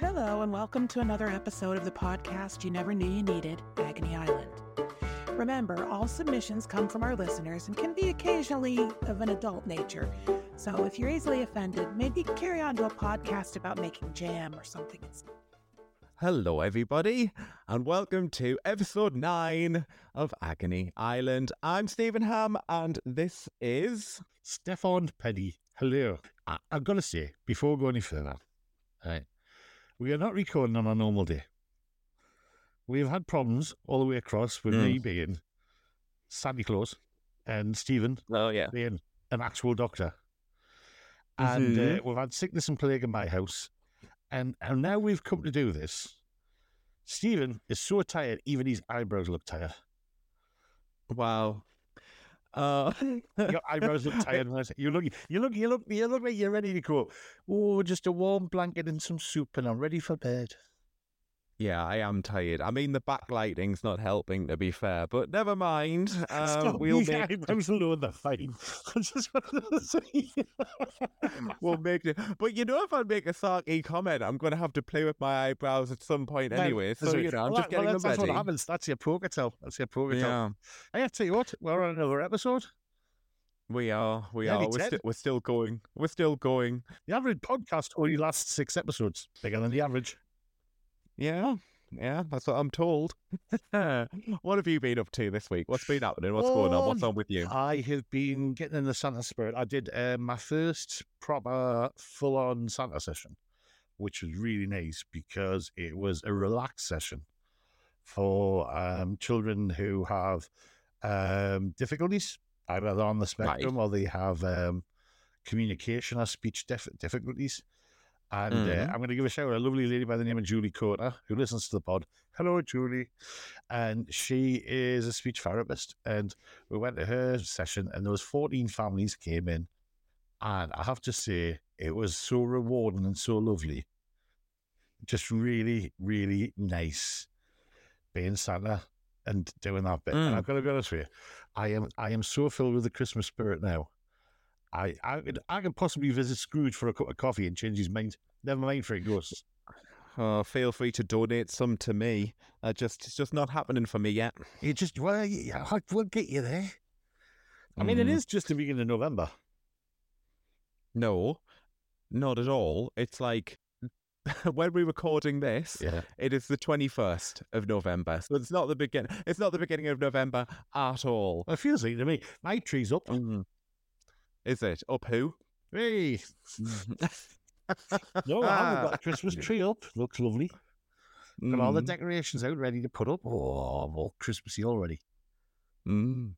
Hello, and welcome to another episode of the podcast you never knew you needed, Agony Island. Remember, all submissions come from our listeners and can be occasionally of an adult nature. So if you're easily offended, maybe carry on to a podcast about making jam or something. Hello, everybody, and welcome to episode 9 of Agony Island. I'm Stephen Ham, and this is. Stefan Penny. Hello. I, I've got to say, before we go any further, right, we are not recording on a normal day. We've had problems all the way across with Mm. me being Santa Claus and Stephen Oh, yeah. being an actual doctor. And uh, Mhm. we've had sickness and plague in my house. And, and now we've come to do this. Stephen is so tired, even his eyebrows look tired. Wow. Uh, Your eyebrows look tired. when I say- You look, you look, you look, you look like you're ready to go. Oh, just a warm blanket and some soup, and I'm ready for bed. Yeah, I am tired. I mean, the backlighting's not helping, to be fair, but never mind. Um, we'll these make eyebrows alone, they're fine. I just wanted to say. we'll make it. But you know, if I make a sarky comment, I'm going to have to play with my eyebrows at some point Well, anyway. So you know, I'm Well, just that- well, getting that's, that's what happens. That's your poker tell. That's your poker tell. Yeah, I tell you what, we're on another episode. we are. We Nearly are. We're, 10. sti- we're still going. We're still going. The average podcast only lasts six episodes, bigger than the average. Yeah, yeah, that's what I'm told. what have you been up to this week? What's been happening? What's going on? What's Um, on with you? I have been getting in the Santa spirit. I did uh, my first proper full on Santa session, which was really nice because it was a relaxed session for um, children who have um, difficulties, either on the spectrum or they have um, communication or speech dif- difficulties. And uh, Mhm. I'm going to give a shout out to a lovely lady by the name of Julie Cota who listens to the pod. Hello, Julie. And she is a speech therapist. And we went to her session, and there was 14 families came in. And I have to say, it was so rewarding and so lovely. Just really, really nice being Santa and doing that bit. And Mm. I've got to be honest with you, I am I am so filled with the Christmas spirit now. I I could I could possibly visit Scrooge for a cup of coffee and change his mind. Never mind for a ghost. Oh, feel free to donate some to me. I just it's just not happening for me yet. It just well, yeah, we'll get you there. I mean, it Mm. is just the beginning of November. No, not at all. It's like when we're recording this, Yeah. it is the twenty first of November. So it's not the beginning. It's not the beginning of November at all. It feels like to me. My tree's up. Mm. Is it up? Who? Me. no, I haven't got a Christmas tree up. Looks lovely. Got all the Mm, decorations out ready to put up. Oh, I'm all Christmassy already. mm.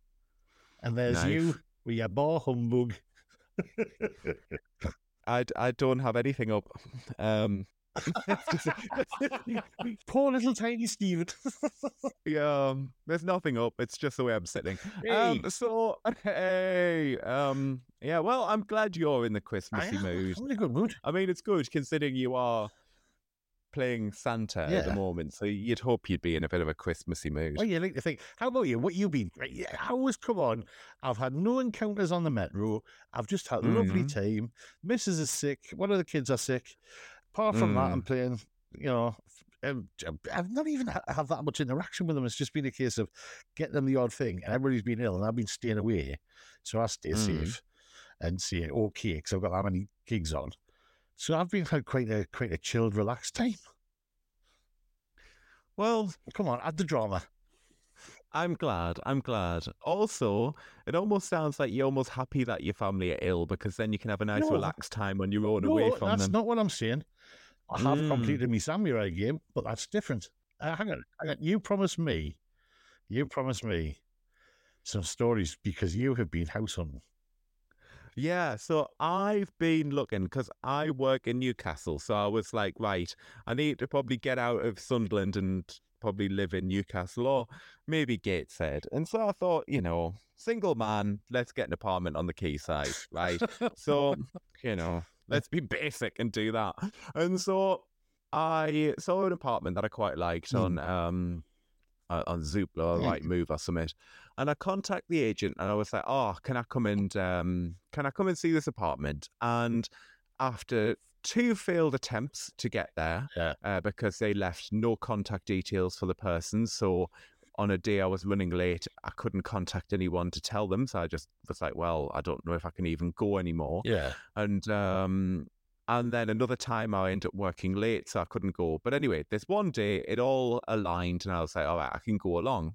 And there's Nice. you with your bar humbug. I, I don't have anything up. Um, Poor little tiny yeah, um, there's nothing up. It's just the way I'm sitting. Hey. Um, so hey, um, yeah. Well, I'm glad you're in the Christmassy mood. I'm in a good mood. I mean, it's good considering you are playing Santa at the moment, so you'd hope you'd be in a bit of a Christmassy mood. Well, you like to think, how about you? What you been? Yeah, I always come on. I've had no encounters on the metro. I've just had a lovely Mhm. time. Mrs. is sick. One of the kids are sick. Apart from that, Mm. I'm playing, you know, um, I've not even ha- have that much interaction with them. It's just been a case of getting them the odd thing. And everybody's been ill, and I've been staying away. So I stay Mm. safe and say okay, because I've got that many gigs on. So I've been had quite a quite a chilled, relaxed time. Well, Come on, add the drama. I'm glad. I'm glad. Also, it almost sounds like you're almost happy that your family are ill because then you can have a nice No. relaxed time on your own No, away from that's them. That's not what I'm saying. I have Mm. completed my samurai game, but that's different. Uh, hang on, hang on. You promised me, you promised me some stories because you have been house hunting. Yeah, so I've been looking because I work in Newcastle. So I was like, right, I need to probably get out of Sunderland and probably live in Newcastle or maybe Gateshead. And so I thought, you know, single man, let's get an apartment on the quayside, right? so, you know, let's be basic and do that. And so I saw an apartment that I quite liked Hmm. on um uh, on Zoopla or. Rightmove or something. And I contact the agent and I was like, oh, can I come and um, can I come and see this apartment? And after two failed attempts to get there Yeah. uh, because they left no contact details for the person. So on a day I was running late, I couldn't contact anyone to tell them. So I just was like, well, I don't know if I can even go anymore. Yeah. And um, and then another time I ended up working late, so I couldn't go. But anyway, this one day it all aligned, and I was like, all right, I can go along.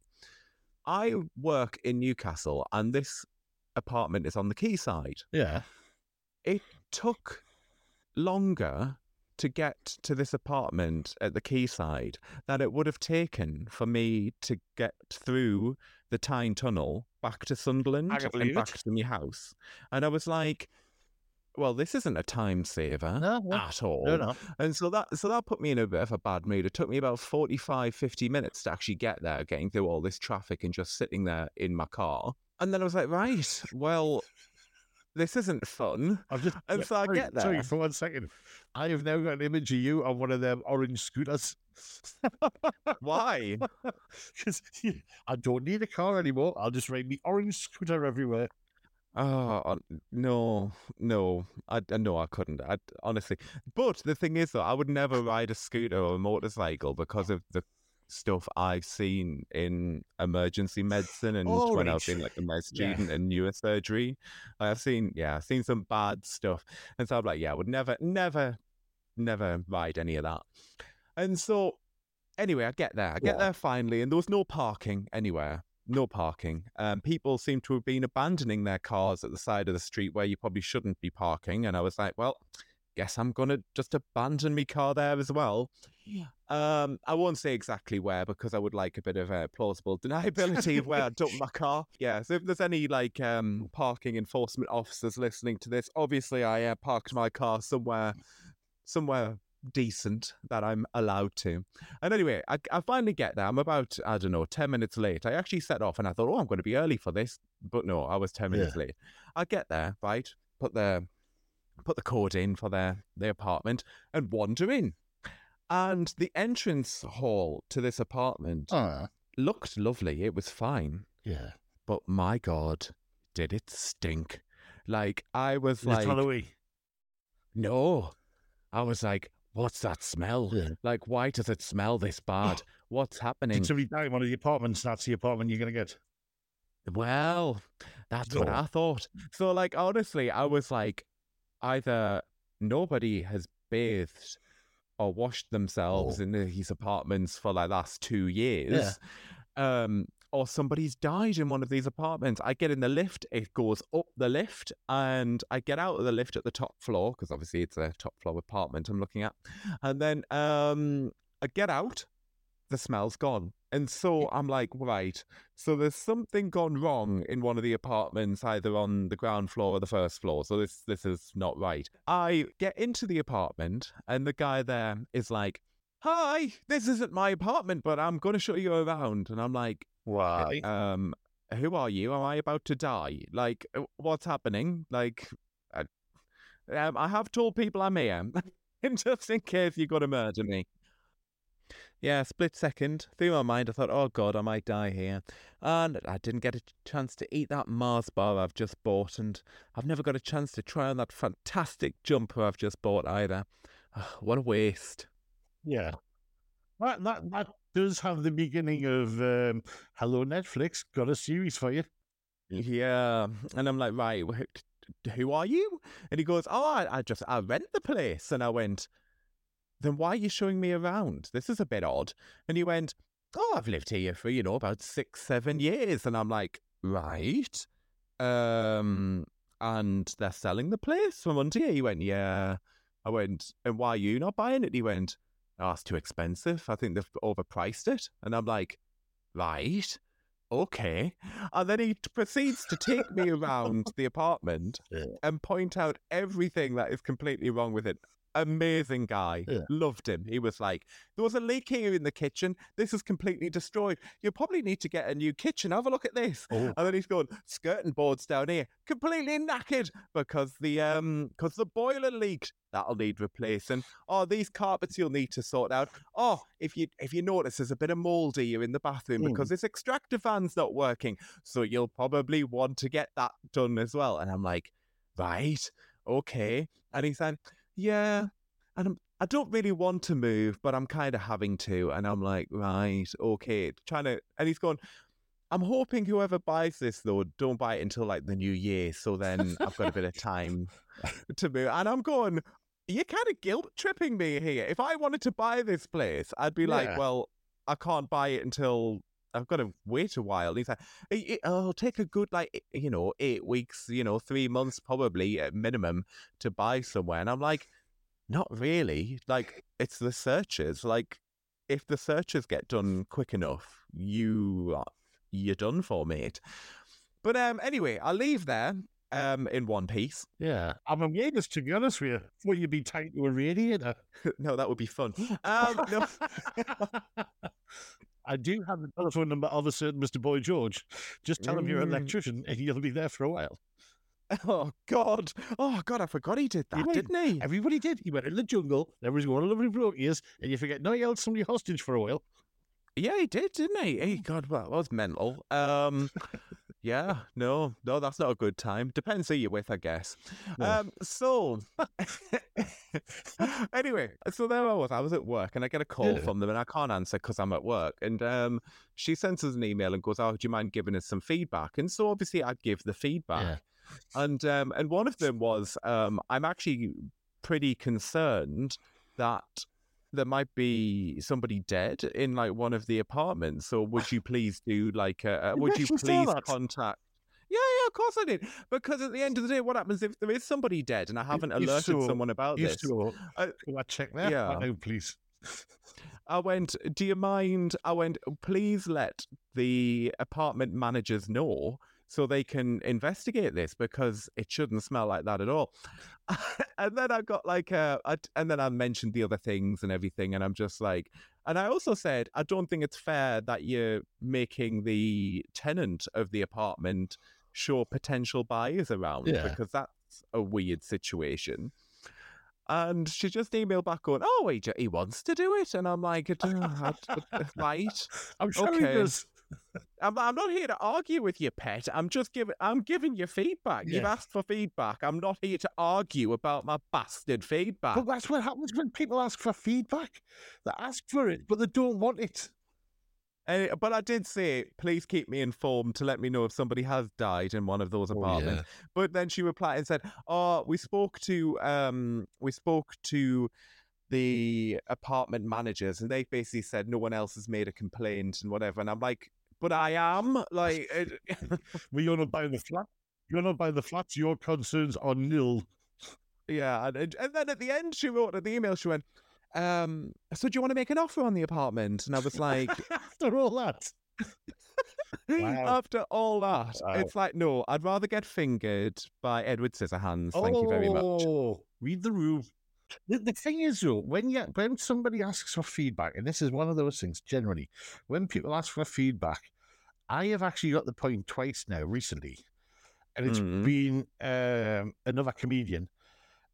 I work in Newcastle, and this apartment is on the quayside Yeah. It took longer to get to this apartment at the quayside that it would have taken for me to get through the Tyne Tunnel back to Sunderland and back to my house. And I was like, well, this isn't a time saver No, no, at all. no, no. And so that so that put me in a bit of a bad mood. It took me about 45, 50 minutes to actually get there, getting through all this traffic and just sitting there in my car. And then I was like, right, well, this isn't fun. I've just And so I sorry, get Sorry for one second. I have now got an image of you on one of them orange scooters. Why? Because I don't need a car anymore. I'll just ride me orange scooter everywhere. Oh uh, no, no, I I- no, I couldn't. I honestly, but the thing is, though, I would never ride a scooter or a motorcycle because of the stuff I've seen in emergency medicine and Oh, when. I've been like a med Yeah. student and neurosurgery. I've seen, yeah, I've seen some bad stuff, and so I'm like, yeah, I would never, never, never ride any of that. And so, anyway, I get there. I get Yeah. there finally, and there was no parking anywhere. No parking. Um, people seem to have been abandoning their cars at the side of the street where you probably shouldn't be parking. And I was like, well, guess I'm gonna just abandon my car there as well. Yeah. Um, I won't say exactly where because I would like a bit of uh, plausible deniability of where I dumped my car. Yeah, so if there's any like um parking enforcement officers listening to this, obviously I uh, parked my car somewhere, somewhere decent that I'm allowed to. And anyway, I, I finally get there. I'm about I don't know ten minutes late. I actually set off and I thought, oh, I'm going to be early for this, but no, I was ten minutes late. I get there, right? Put the put the code in for their their apartment and wander in. And the entrance hall to this apartment Ah, looked lovely. It was fine. yeah. But my God, did it stink. Like, I was Like, like, Halloween. no. I was like, what's that smell? Yeah. Like, why does it smell this bad? What's happening? Did somebody die in one of the apartments? That's the apartment you're going to get. Well, that's what I thought. So, like, honestly, I was like, either nobody has bathed or washed themselves Oh. in these apartments for like last two years, um, or somebody's died in one of these apartments. I get in the lift, it goes up the lift, and I get out of the lift at the top floor because obviously it's a top floor apartment I'm looking at, and then um, I get out. The smell's gone. And so I'm like, right, so there's something gone wrong in one of the apartments, either on the ground floor or the first floor. So this this is not right. I get into the apartment and the guy there is like, Hi, this isn't my apartment, but I'm gonna show you around. And I'm like, Why? um, who are you? Am I about to die? Like, uh, what's happening? Like, I, um, I have told people I'm here, just in case you're gonna murder me. Yeah, split second through my mind. I thought, oh god, I might die here, and I didn't get a chance to eat that Mars bar I've just bought, and I've never got a chance to try on that fantastic jumper I've just bought either. what a waste. Yeah. That, that, that does have the beginning of um, Hello Netflix, got a series for you. Yeah, and I'm like, right, who are you? And he goes, oh, I, I just I rent the place, and I went, then why are you showing me around? This is a bit odd. And he went, oh, I've lived here for you know about six, seven years, and I'm like, right, um, and they're selling the place from under here. He went, yeah. I went, and why are you not buying it? He went, oh, it's too expensive. I think they've overpriced it. And I'm like, right, okay. And then he proceeds to take me around the apartment Yeah. and point out everything that is completely wrong with it. Amazing guy. Yeah. Loved him. He was like, there was a leak here in the kitchen. This is completely destroyed. You probably need to get a new kitchen. Have a look at this. Oh, And then he's going, skirting boards down here, completely knackered because the um because the boiler leaked. That'll need replacing. Oh, these carpets you'll need to sort out. Oh, if you if you notice there's a bit of mold here in the bathroom Hmm. because this extractor fan's not working. So you'll probably want to get that done as well. And I'm like, right, okay. And he said, yeah. And I'm, I don't really want to move, but I'm kind of having to. And I'm like, right, okay. Trying to, and he's gone. I'm hoping whoever buys this though, don't buy it until like the new year. So then I've got a bit of time to move. And I'm going, you're kind of guilt tripping me here. If I wanted to buy this place, I'd be like, well, I can't buy it until I've got to wait a while. And he's like, "It- it- it'll take a good, like, you know, eight weeks, you know, three months probably at minimum to buy somewhere. And I'm like, not really. Like, it's the searches. Like, if the searches get done quick enough, you are, you're done for, mate. But um, anyway, I'll leave there um in one piece. Yeah. I'm amazed, to be honest with you. Thought you'd be tied to a radiator. no, that would be fun. Um, no. I do have the telephone number of a certain Mr. Boy George. Just tell him you're an Mm. electrician and you'll be there for a while. Oh God! Oh God! I forgot he did that, went- didn't he? Everybody did. He went in the jungle. There was one lovely bloke he is, and you forget, no, he held somebody hostage for a while. Yeah, he did, didn't he? Hey, God, well, that was mental. Um, yeah, no, no, that's not a good time. Depends who you're with, I guess. No. Um, so anyway, so there I was. I was at work, and I get a call Yeah. from them, and I can't answer because I'm at work. And um, she sends us an email and goes, "Oh, do you mind giving us some feedback?" And so obviously, I give the feedback. And um, and one of them was, um, I'm actually pretty concerned that there might be somebody dead in like one of the apartments. So would you please do like, a, You would you please contact? Yeah, yeah, of course I did. Because at the end of the day, what happens if there is somebody dead and I haven't you alerted saw- someone about You this? still Uh, I check that. yeah. Now, please. I went, do you mind? I went, please let the apartment managers know so they can investigate this because it shouldn't smell like that at all. and then I got like, uh, I, and then I mentioned the other things and everything. And I'm just like, and I also said, I don't think it's fair that you're making the tenant of the apartment show potential buyers around Yeah. because that's a weird situation. And she just emailed back going, "Oh, he, he wants to do it," and I'm like, "Uh, right." I'm sure he Okay. does. I'm, I'm not here to argue with you, pet. I'm just giving I'm giving you feedback. You've asked for feedback. I'm not here to argue about my bastard feedback. But that's what happens when people ask for feedback. They ask for it, but they don't want it. But I did say, please keep me informed to let me know if somebody has died in one of those apartments. But then she replied and said, "Oh, we spoke to um, we spoke to the apartment managers, and they basically said no one else has made a complaint and whatever." And I'm like, "But I am like." it- Well, you're not buying the flat. You're not buying the flats. Your concerns are nil. Yeah, and, and then at the end, she wrote at the email, she went, um, "So do you want to make an offer on the apartment?" And I was like, After all that, Wow. after all that, Wow. it's like, no, I'd rather get fingered by Edward Scissorhands. Thank you very much. Oh, read the room. The, the thing is, though, when you when somebody asks for feedback, and this is one of those things generally, when people ask for feedback, I have actually got the point twice now recently, and it's Mhm. been um, another comedian,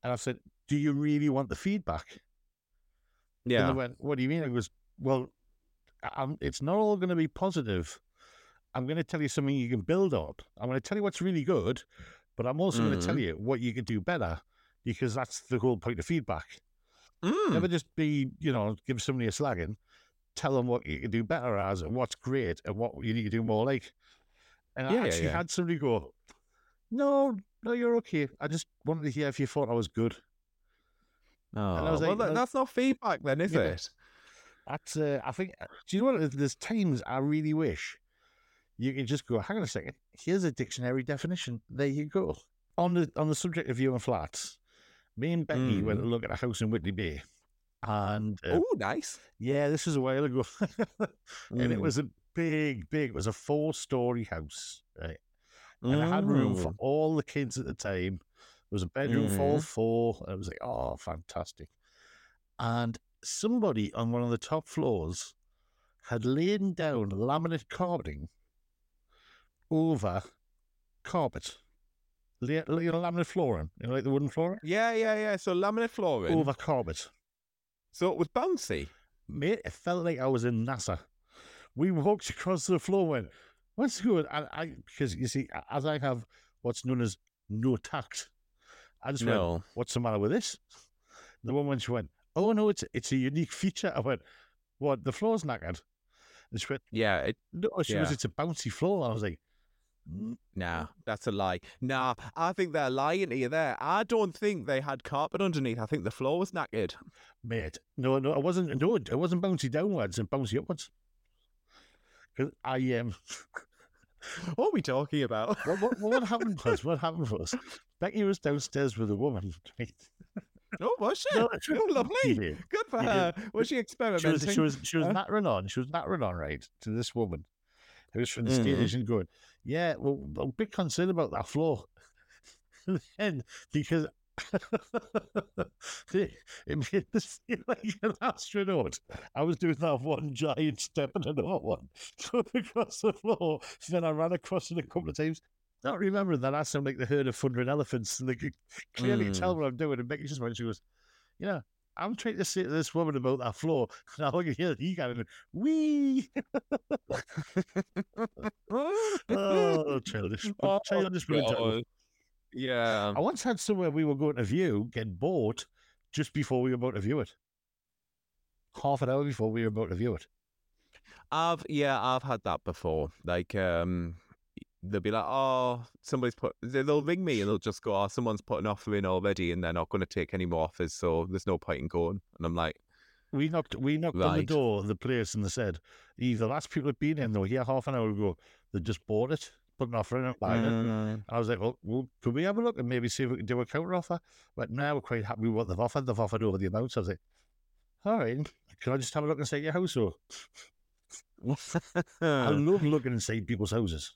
and I've said, "Do you really want the feedback?" And Yeah, they went, "What do you mean?" I goes, "Well, I'm, it's not all going to be positive. I'm going to tell you something you can build on. I'm going to tell you what's really good, but I'm also going to tell you what you can do better, because that's the whole point of feedback. Mm. Never just be, you know, give somebody a slagging. Tell them what you can do better as, and what's great, and what you need to do more like." And Yeah, I actually yeah. had somebody go, "No, no, you're okay. I just wanted to hear if you thought I was good." Oh, was well, like, that- that's not feedback, then, is Yeah. it? That's uh, I think. Do you know what? There's times I really wish you could just go. Hang on a second. Here's a dictionary definition. There you go. On the on the subject of viewing flats, me and Becky went to look at a house in Whitley Bay, and uh, Oh, nice. yeah, this was a while ago, and it Mm. was a big, big. It was a four-story house, right? And it had room for Mm. all the kids at the time. There was a bedroom for all four. And it was like, oh, fantastic. And somebody on one of the top floors had laid down laminate carpeting over carpet. You know, laminate flooring, you know, like the wooden flooring, Yeah, yeah, yeah. So laminate flooring. over carpet. So it was bouncy. Mate, it felt like I was in NASA. We walked across the floor, went, what's good? And I, because you see, as I have what's known as no tact, I just went, what's the matter with this? The woman she went, "Oh no, it's it's a unique feature." I went, "What? The floor's knackered." And she went, Yeah, it, "No," she was, "It's a bouncy floor." I was like, "Mm, nah, that's a lie. Nah, I think they're lying to you there. I don't think they had carpet underneath. I think the floor was knackered. "Mate, no, no, it wasn't. No, it wasn't bouncy downwards and bouncy upwards." Because I um, What are we talking about? what, what, what happened was, what happened was, Becky was downstairs with a woman. oh, was she? No, oh, lovely. Yeah. Good for her. Was she she experimenting? was she was she was nattering on. She was nattering on right to this woman who was from the state Mhm. agent going, Yeah, well I'm a bit concerned about that floor. and because it made me feel like an astronaut. I was doing that one giant step and another one across the floor. Then I ran across it a couple of times. Not remembering that I sound like the herd of thundering elephants. And they could clearly Mm. tell what I'm doing. And Becky just went, she goes, You know, I'm trying to say to this woman about that floor. And I can hear he got it. Wee! oh, childish. Oh, childish. Yeah. I once had somewhere we were going to view get bought just before we were about to view it. Half an hour before we were about to view it. I've yeah, I've had that before. Like um they'll be like, Oh, somebody's put they- they'll ring me and they'll just go, Oh, someone's put an offer in already and they're not gonna take any more offers, so there's no point in going. And I'm like, We knocked we knocked on the door of the place and they said, the last people have been in though here half an hour ago, they just bought it, put an offer in it, buying it. "Mm, I was like, well, well, could we have a look and maybe see if we can do a counter offer? But now we're quite happy with what they've offered. They've offered over the amount. So I was like, all right, can I just have a look and inside your house? Or I love looking inside people's houses.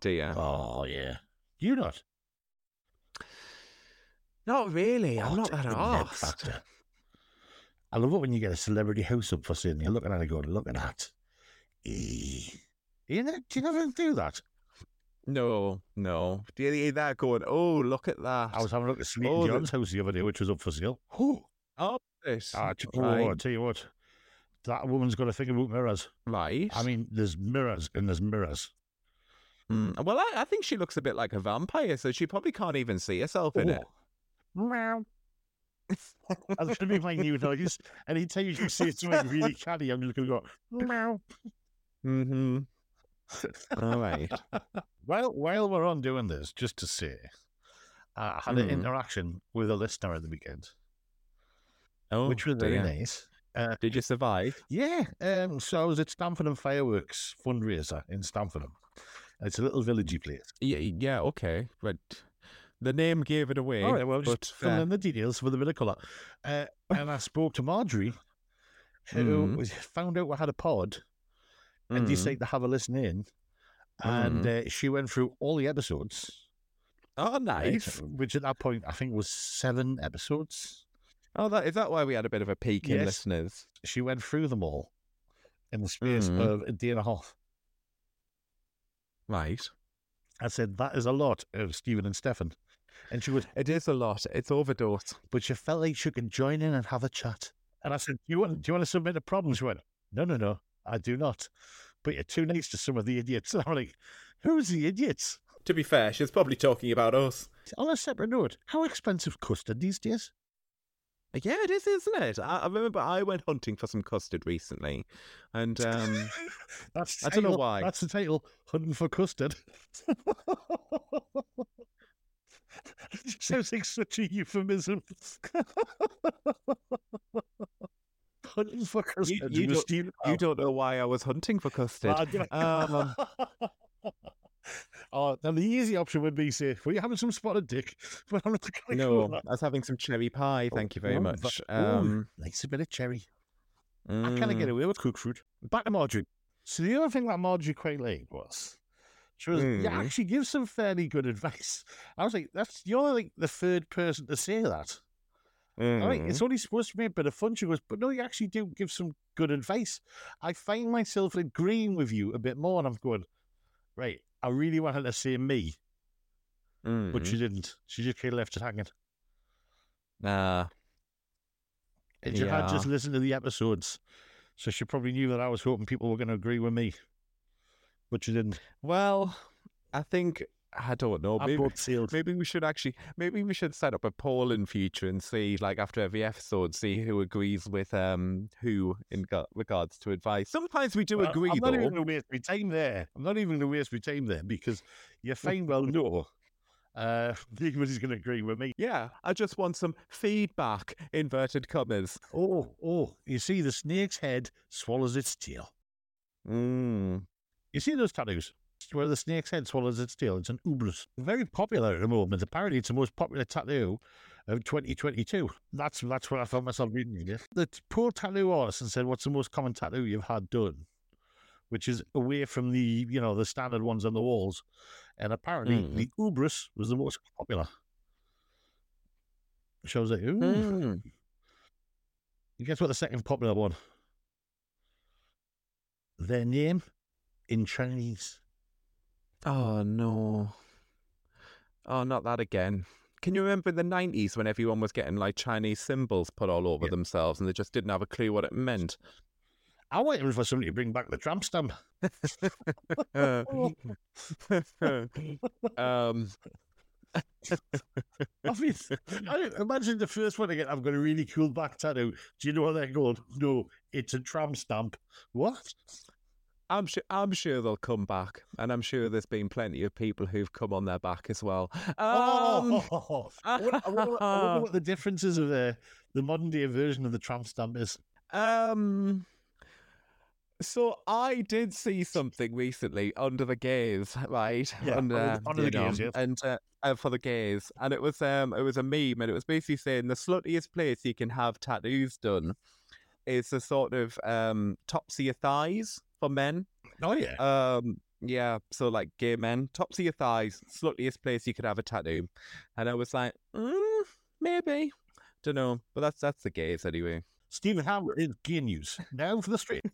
Dear. Oh yeah, you not? Not really. I'm Oh, not that good net arsed. I love it when you get a celebrity house up for sale and you're looking at it going, look at that. You know, do you never do that? No, no. Do you hear that going, Oh, look at that. I was having a look at Sleepy Oh, the- John's house the other day, which was up for sale. Oh, Oh, this. ah, t- oh. I tell you what, that woman's got to think about mirrors. right. I mean, there's mirrors and there's mirrors. Mm, Well, I, I think she looks a bit like a vampire, so she probably can't even see herself in it. Oh. Meow. That's going to be my new noise. Anytime you say something really canny, I'm just going to go, meow. Mm-hmm. All right. While, while we're on doing this, just to say, I had an Mhm. interaction with a listener at the weekend, Oh, which was very nice. Uh, Did you survive? yeah, um, so I was at Stamfordham Fireworks fundraiser in Stamford. It's a little villagey place. Yeah, yeah, okay. But the name gave it away. All right, well, but just filling fair. in the details with a bit of colour. Uh, and I spoke to Marjorie, who was- found out we had a pod and Mm. decided to have a listen in. And uh, she went through all the episodes, Oh, right, nice. which at that point I think was seven episodes. Oh, that is that why we had a bit of a peek in listeners? She went through them all in the space Mhm. of a day and a half. Right. I said, that is a lot of Stephen and Stefan. And she goes, It is a lot. It's overdose. but she felt like she could join in and have a chat. And I said, do you want, do you want to submit a problem? She went, no, no, no, I do not. But you're too nice to some of the idiots. And I'm like, who's the idiots? To be fair, she's probably talking about us. On a separate note, how expensive custard these days? Yeah, it is, isn't it? I, I remember I went hunting for some custard recently, and um, That's I don't know why. That's the title. Hunting for custard. Sounds like such a euphemism. Hunting for custard. you with don't- you don't know why I was hunting for custard. Um, oh, now the easy option would be say, "Were you having some spotted dick?" But I'm not going no, I was having some cherry pie. Thank you very oh, much. ooh. Um, Nice a bit of cherry. I kind of mm, get away with cooked fruit. Back to Marjorie. So the other thing that Marjorie quite liked was she was you Mm. actually give some fairly good advice. I was like, that's you're like the third person to say that. All right, mm. it's only supposed to be a bit of fun. She goes, but no, you actually do give some good advice. I find myself agreeing with you a bit more, and I'm going, right. I really wanted to see me, but Mm. she didn't. She just kind of left it hanging. Nah. And she had just listened to the episodes, so she probably knew that I was hoping people were going to agree with me, but she didn't. Well, I think I don't know. Maybe, maybe we should actually, maybe we should set up a poll in future and see, like after every episode, see who agrees with um who in go- regards to advice. Sometimes we do Well, agree I'm not even though. going to waste my time there. I'm not even going to waste my time there because you fine well know uh, everybody's going to agree with me. Yeah, I just want some feedback. Inverted commas. Oh, oh, you see, the snake's head swallows its tail. Mm. You see those tattoos where the snake's head swallows its tail? It's an ouroboros. Very popular at the moment. Apparently, it's the most popular tattoo of 2022. That's that's what I found myself reading. It. The poor tattoo artist and said, "What's the most common tattoo you've had done?" Which is away from the you know the standard ones on the walls, and apparently Mm. the ouroboros was the most popular. Shows that. Ooh. Mm. Guess what the second popular one? Their name in Chinese. Oh no. Oh, not that again. Can you remember in the nineties when everyone was getting like Chinese symbols put all over Yeah. themselves and they just didn't have a clue what it meant? I'm waiting for somebody to bring back the tramp stamp. Um, I mean, I, imagine the first one again. I've got a really cool back tattoo. Do you know what they're called? No, it's a tram stamp. What? I'm sure. I'm sure they'll come back, and I'm sure there's been plenty of people who've come on their back as well. Um, oh, I wonder, I wonder- I wonder what the differences of the the modern day version of the tramp stamp is. Um. So I did see something recently under the gaze, right? Yeah, under the- under, under the gaze, yes. and uh, uh, for the gaze, and it was um, it was a meme, and it was basically saying the sluttiest place you can have tattoos done is the sort of um tops of your thighs for men. Oh yeah. Um, yeah, so like gay men, tops of your thighs, sluttiest place you could have a tattoo, and I was like, mm, maybe, don't know, but that's that's the gaze anyway. Stephen Howard is gay news. Now for the straight.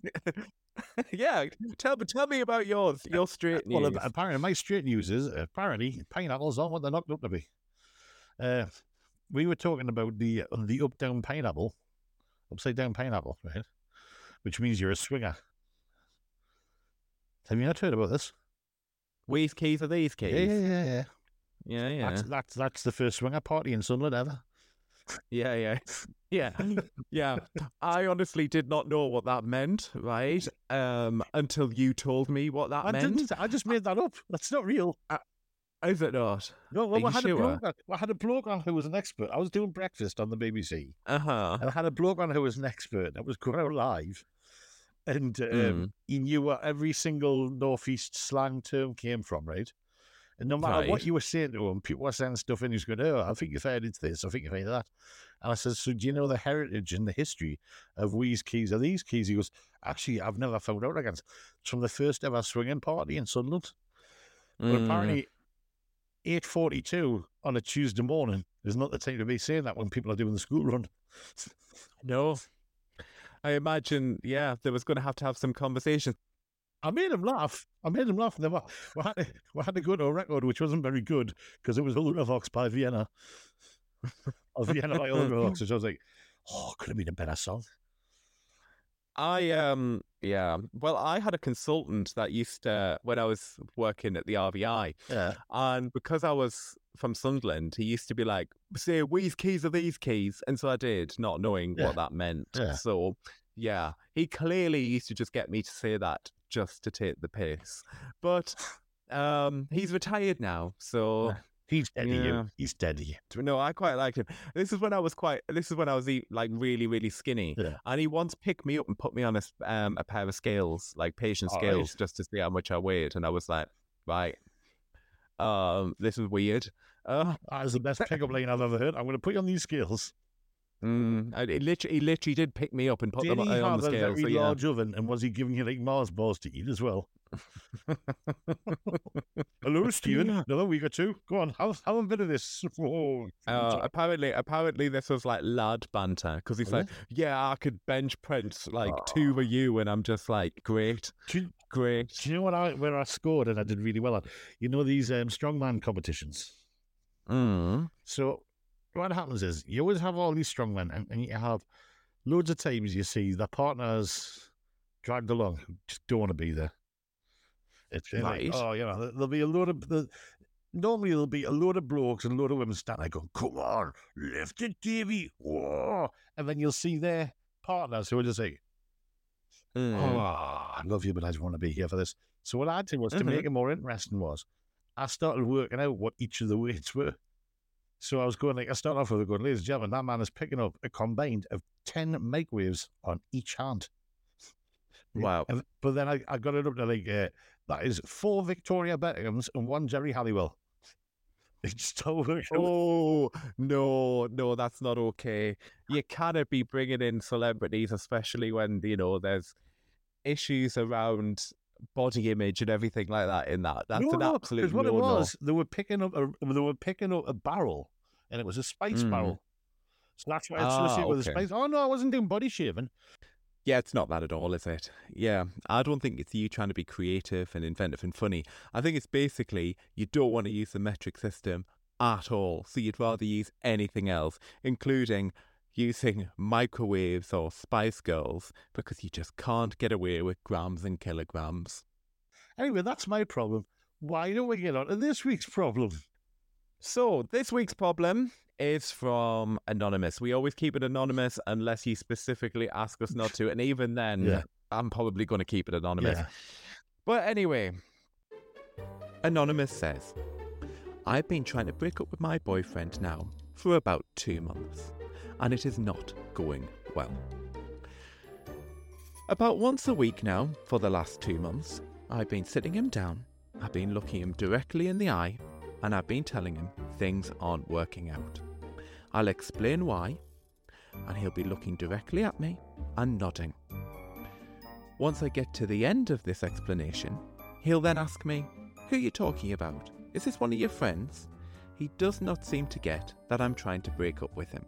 yeah, tell me tell me about yours, your straight news. Well, apparently, my straight news is apparently pineapples aren't what they're knocked up to be. Uh, we were talking about the the up down pineapple, upside down pineapple, right? Which means you're a swinger. Have you not heard about this? These keys are these keys. Yeah, yeah, yeah. yeah. yeah, yeah, That's, that's that's the first swinger party in Sunderland ever. yeah, yeah, yeah, yeah. I honestly did not know what that meant, right? Um, until you told me what that I meant. didn't. I just made that up. That's not real. Is it not? No, well, you had a sure? bloke. On, we had a bloke on who was an expert. I was doing breakfast on the BBC, Uh huh. and I had a bloke on who was an expert. That was going out live, and um, Mm. he knew where every single northeast slang term came from, right? And no matter what you were saying to him, people were saying stuff, and he was going, "Oh, I think you've heard it's this. I think you've heard that." And I said, "So do you know the heritage and the history of these keys? Are these keys?" He goes, "Actually, I've never found out again. It's from the first ever swinging party in Sunderland." But Mm. apparently, eight forty-two on a Tuesday morning is not the time to be saying that when people are doing the school run. No. I imagine, yeah, there was going to have to have some conversation. I made him laugh. I made him laugh. And then we, we, had to, we had to go to a record which wasn't very good because it was Ultravox by Vienna. or Vienna by Ultravox, which I was like, oh, could have been a better song. I um yeah. Well, I had a consultant that used to when I was working at the RVI, Yeah. and because I was from Sunderland, he used to be like, "Say, these keys are these keys," and so I did, not knowing Yeah. what that meant. Yeah. So yeah, he clearly used to just get me to say that just to take the piss. But um, he's retired now, so. He's dead to Yeah. you. He's dead to you. No, I quite liked him. This is when I was quite. This is when I was like really, really skinny, Yeah. and he once picked me up and put me on a um a pair of scales, like patient All right. scales, just to see how much I weighed, and I was like, right, um, this is weird. Uh, That is the best pickup line I've ever heard. I'm going to put you on these scales. mm, he literally, he literally did pick me up and put Did them he on, on have the a scales. very So yeah, large oven and was he giving you like Mars bars to eat as well? Hello, Stephen. Another week or two. Go on, have, have a bit of this. Oh, Uh, apparently, apparently this was like lad banter because he's Was like, "Yeah, I could bench press like two for you," and I'm just like, "Great, do, you, great." do you know what I where I scored and I did really well at? You know these um, strongman competitions. Mm. So what happens is you always have all these strongmen, and, and you have loads of times you see the partners dragged along who just don't want to be there. It's like, oh, you know, there'll be a lot of the normally there'll be a lot of blokes and a lot of women standing there going, come on, lift it, Davy. Whoa. And then you'll see their partners who will just say, Mm. oh, I love you, but I just want to be here for this. So what I did was to Mhm. make it more interesting was I started working out what each of the weights were. So I was going like I started off with going, ladies and gentlemen, that man is picking up a combined of ten microwaves on each hand. Wow. But then I, I got it up to like uh, that is four Victoria Beckhams and one Geri Halliwell. It's totally Oh no, no, that's not okay. You cannot be bringing in celebrities, especially when you know there's issues around body image and everything like that. In that, that's no, an no, absolute what it no-no. was, they were picking up a they were picking up a barrel, and it was a spice Mm. barrel. So that's why it's Ah, associated with a okay. spice. Oh no, I wasn't doing body shaving. Yeah, it's not that at all, is it? Yeah, I don't think it's you trying to be creative and inventive and funny. I think it's basically you don't want to use the metric system at all. So you'd rather use anything else, including using microwaves or Spice Girls, because you just can't get away with grams and kilograms. Anyway, that's my problem. Why don't we get on to this week's problem? So this week's problem is from Anonymous. We always keep it anonymous unless you specifically ask us not to. And even then, Yeah. I'm probably going to keep it anonymous. Yeah. But anyway, Anonymous says, I've been trying to break up with my boyfriend now for about two months, and it is not going well. About once a week now, for the last two months, I've been sitting him down, I've been looking him directly in the eye, and I've been telling him things aren't working out. I'll explain why, and he'll be looking directly at me and nodding. Once I get to the end of this explanation, he'll then ask me, Who are you talking about? Is this one of your friends? He does not seem to get that I'm trying to break up with him.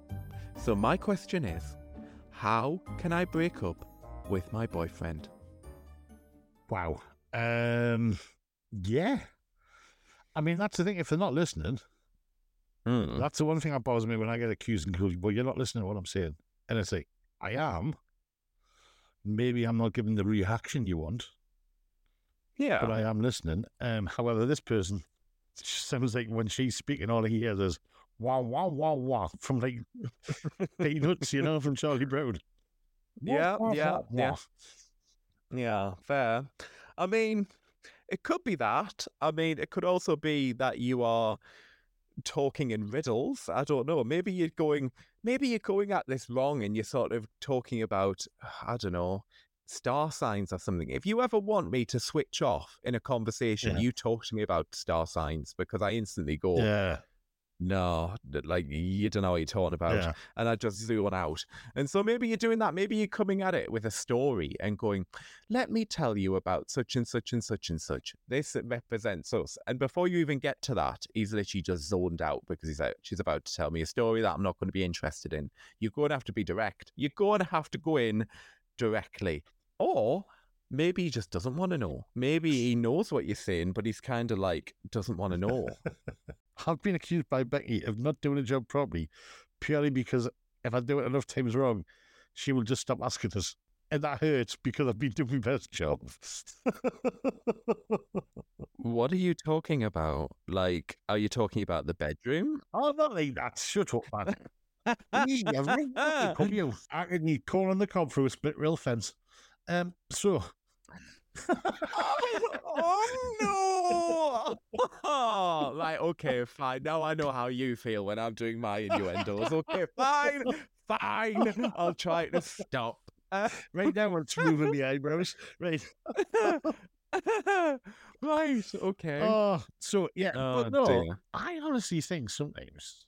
So my question is, how can I break up with my boyfriend? Wow. Um. Yeah. I mean, that's the thing. If they're not listening, Mm. that's the one thing that bothers me when I get accused and called, well, you're not listening to what I'm saying. And I say, I am. Maybe I'm not giving the reaction you want, Yeah. but I am listening. Um, however, this person sounds like when she's speaking, all he hears is wow, wow, wow, wow from like Peanuts, you know, from Charlie Brown. Yeah, wah, yeah, wah, yeah. wah. Yeah, fair. I mean, it could be that. I mean, it could also be that you are talking in riddles. I don't know. Maybe you're going maybe you're going at this wrong and you're sort of talking about I don't know, star signs or something. If you ever want me to switch off in a conversation, Yeah. you talk to me about star signs because I instantly go, Yeah, no, like you don't know what you're talking about yeah. and I just zone out. And so maybe you're doing that. Maybe you're coming at it with a story and going, let me tell you about such and such and such and such. This represents us. And before you even get to that, he's literally just zoned out because he's like, she's about to tell me a story that I'm not going to be interested in. You're going to have to be direct. You're going to have to go in directly. Or maybe he just doesn't want to know. Maybe he knows what you're saying, but he's kind of like, doesn't want to know. I've been accused by Becky of not doing a job properly purely because if I do it enough times wrong, she will just stop asking us. And that hurts because I've been doing my best job. What are you talking about? Like, are you talking about the bedroom? oh, not like that. Shut up, man. You. I can need corn the cob through a split rail fence. Um, so, oh oh, no! Oh, like, okay, fine. Now I know how you feel when I'm doing my innuendos. Okay, fine, fine. I'll try to stop. Uh, right now I'm moving the eyebrows. Right. right, okay. Oh, so yeah, Oh, but no, dear. I honestly think sometimes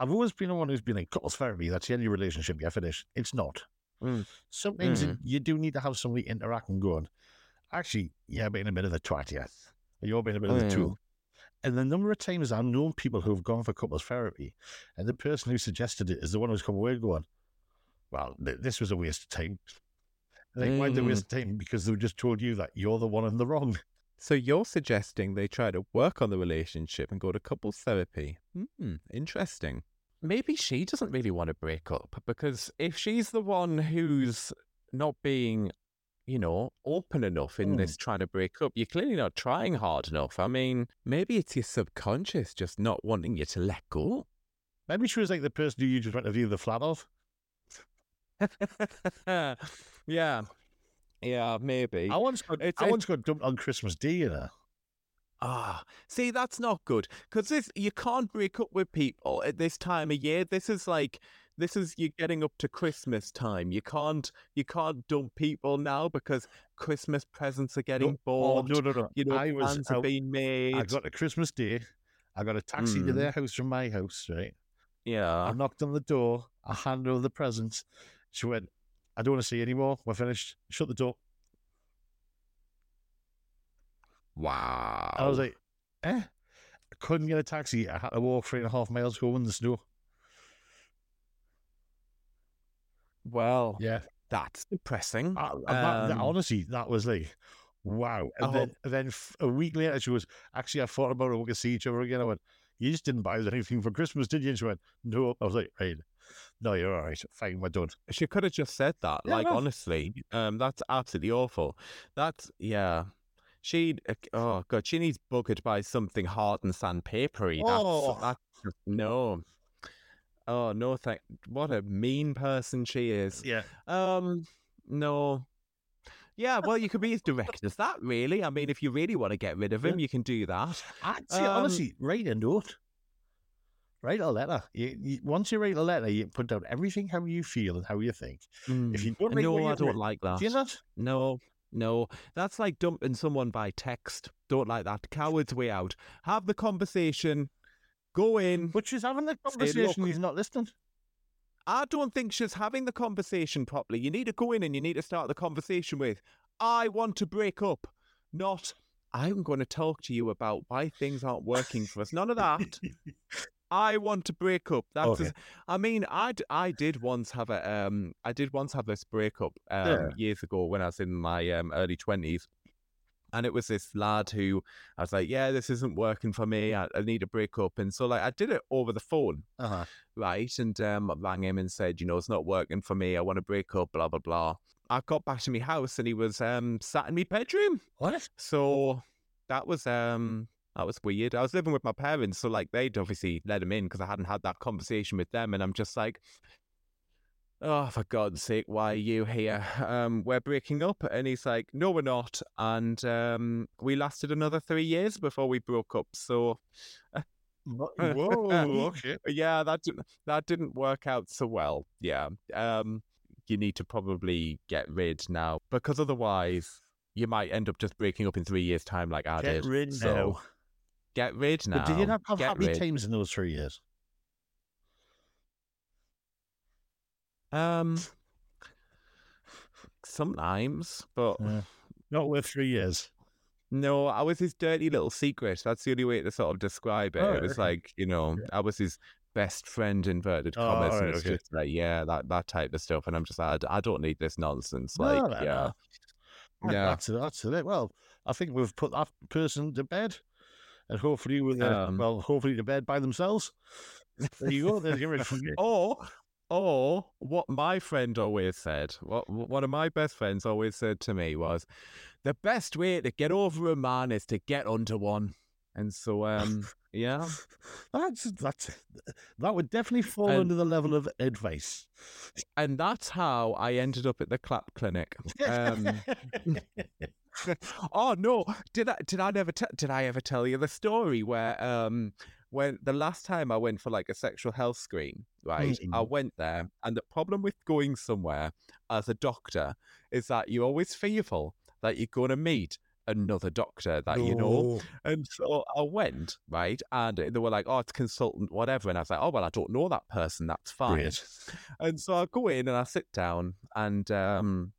I've always been the one who's been like couples therapy. That's the only relationship you finish. It's not. Mm. Sometimes Mm. you do need to have somebody interact and going. Actually, yeah, being a bit of a twat, yes. You're being a bit of a Mm. tool. And the number of times I've known people who've gone for couples therapy, and the person who suggested it is the one who's come away going, "Well, th- this was a waste of time." Like, why did they Mm. waste of time? Because they've just told you that you're the one in the wrong. So you're suggesting they try to work on the relationship and go to couples therapy? Hmm, interesting. Maybe she doesn't really want to break up because if she's the one who's not being you know, open enough in Hmm. this trying to break up. You're clearly not trying hard enough. I mean, maybe it's your subconscious just not wanting you to let go. Maybe she was like the person who you just went to view the flat of. yeah. Yeah, maybe. I once got, It's- I once got dumped on Christmas Day, you know. Ah, see, that's not good because this you can't break up with people at this time of year. This is like this is you're getting up to Christmas time. You can't you can't dump people now because Christmas presents are getting No, oh, no, no, no. You know, I was plans out- been made. I got a Christmas Day. I got a taxi to Mm. their house from my house, right? Yeah. I knocked on the door. I handed over the presents. She went, I don't want to see you anymore. We're finished. Shut the door. Wow. I was like, eh? I couldn't get a taxi. I had to walk three and a half miles home in the snow. Well, Yeah. that's depressing. I, I- that- that- Um, honestly, that was like, wow. And I then, and then f- a week later, she was, actually, I thought about it. We could see each other again. I went, you just didn't buy us anything for Christmas, did you? And she went, no. I was like, right. No, you're all right. Fine, we're done. She could have just said that. Yeah, like no. honestly, um, that's absolutely awful. That's yeah. She oh god, she needs bugged by something hard and sandpapery. Oh. That's that's no. Oh no, thank. What a mean person she is. Yeah. Um, no. Yeah, well, you could be as direct as that, really. I mean, if you really want to get rid of him, you can do that. I'd Um, honestly, write a note. Write a letter. You, you, once you write a letter, you put down everything how you feel and how you think. If you don't no, I don't like that. Do you not? No, no. That's like dumping someone by text. Don't like that. Coward's way out. Have the conversation. Go in. But she's having the conversation. look- He's not listening. I don't think she's having the conversation properly. You need to go in and you need to start the conversation with, I want to break up, not, I'm going to talk to you about why things aren't working for us. None of that. I want to break up. That's. Okay. as- I mean, I, d- I did once have a um I did once have this breakup um Yeah. years ago when I was in my um early twenties, and it was this lad who I was like, yeah, this isn't working for me. I, I need a break up, and so like I did it over the phone, Uh-huh. right? And um I rang him and said, you know, it's not working for me. I want to break up. Blah blah blah. I got back to my house and he was um sat in my bedroom. What? So that was um that was weird. I was living with my parents, so like they'd obviously let him in because I hadn't had that conversation with them, and I'm just like, oh for God's sake, why are you here? Um, we're breaking up, and he's like, no, we're not, and um, we lasted another three years before we broke up. So Whoa, okay. yeah, that didn't that didn't work out so well. Yeah, um, you need to probably get rid now because otherwise. You might end up just breaking up in three years' time, like I Get did. rid So, now. Get rid now. But did you not have Get happy rid. times in those three years? Um, sometimes, but Yeah. Not worth three years. no, I was his dirty little secret. That's the only way to sort of describe it. Oh, it was okay. like you know, I was his best friend, inverted Oh, commas, and alright, it's okay. just like yeah, that that type of stuff. And I'm just like, I don't need this nonsense. No, Like, no, yeah, no. Yeah. That's. That's it. Well, I think we've put that person to bed, and hopefully, with Um, well, hopefully to bed by themselves. There you go. There's your you. Or, or what my friend always said, what one of my best friends always said to me was, the best way to get over a man is to get under one. And so, um, yeah, That's that's that would definitely fall And- under the level of advice. and that's how I ended up at the clap clinic. Um, oh no, did I did I never t- did I ever tell you the story where um when the last time I went for like a sexual health screen, right? I Mm. went there, and the problem with going somewhere as a doctor is that you're always fearful that you're going to meet another doctor that you know. And so I went, right? And they were like, oh, it's consultant, whatever. And I was like, oh, well, I don't know that person. That's fine. Great. And so I go in and I sit down and, um,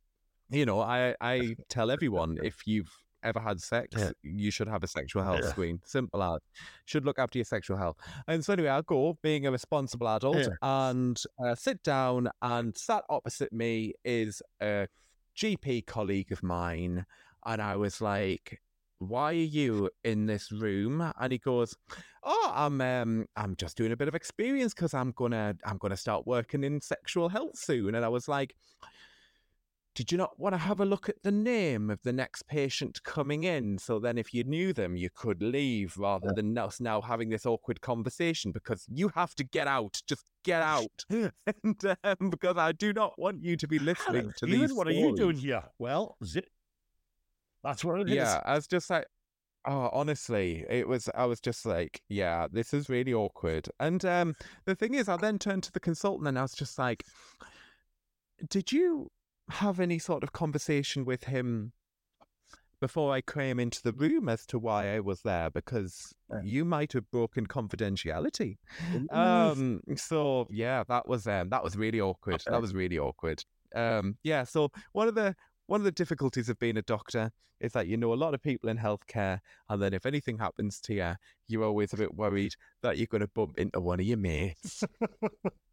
you know, I, I tell everyone if you've ever had sex, Yeah. you should have a sexual health Yeah. screen. Simple as. Should look after your sexual health. And so anyway, I go being a responsible adult and uh, sit down and sat opposite me is a GP colleague of mine. And I was like, why are you in this room? And he goes, oh, I'm um, I'm just doing a bit of experience because I'm gonna I'm gonna start working in sexual health soon. And I was like, did you not want to have a look at the name of the next patient coming in? So then, if you knew them, you could leave rather than us now having this awkward conversation because you have to get out. Just get out. and um, because I do not want you to be listening to these. what are you doing here? Well, zip. That's what it is. Yeah, I was just like, oh, honestly, it was. I was just like, yeah, this is really awkward. And um, the thing is, I then turned to the consultant and I was just like, did you have any sort of conversation with him before I came into the room as to why I was there? Because you might have broken confidentiality. Um, so yeah, that was um, that was really awkward. That was really awkward. Um, yeah. So one of the one of the difficulties of being a doctor is that you know a lot of people in healthcare, and then if anything happens to you, you're always a bit worried that you're going to bump into one of your mates.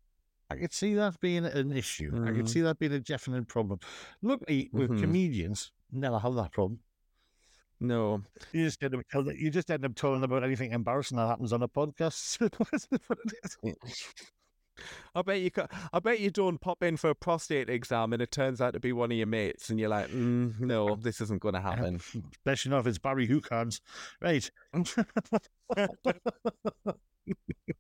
I could see that being an issue. I could Mhm. see that being a definite problem. Luckily, with Mhm. comedians, never have that problem. No, You just end up you just end up talking about anything embarrassing that happens on a podcast. I bet you. I bet you don't pop in for a prostate exam, and it turns out to be one of your mates, and you're like, mm, "No, this isn't going to happen." Especially not if it's Barry Hookans. Right.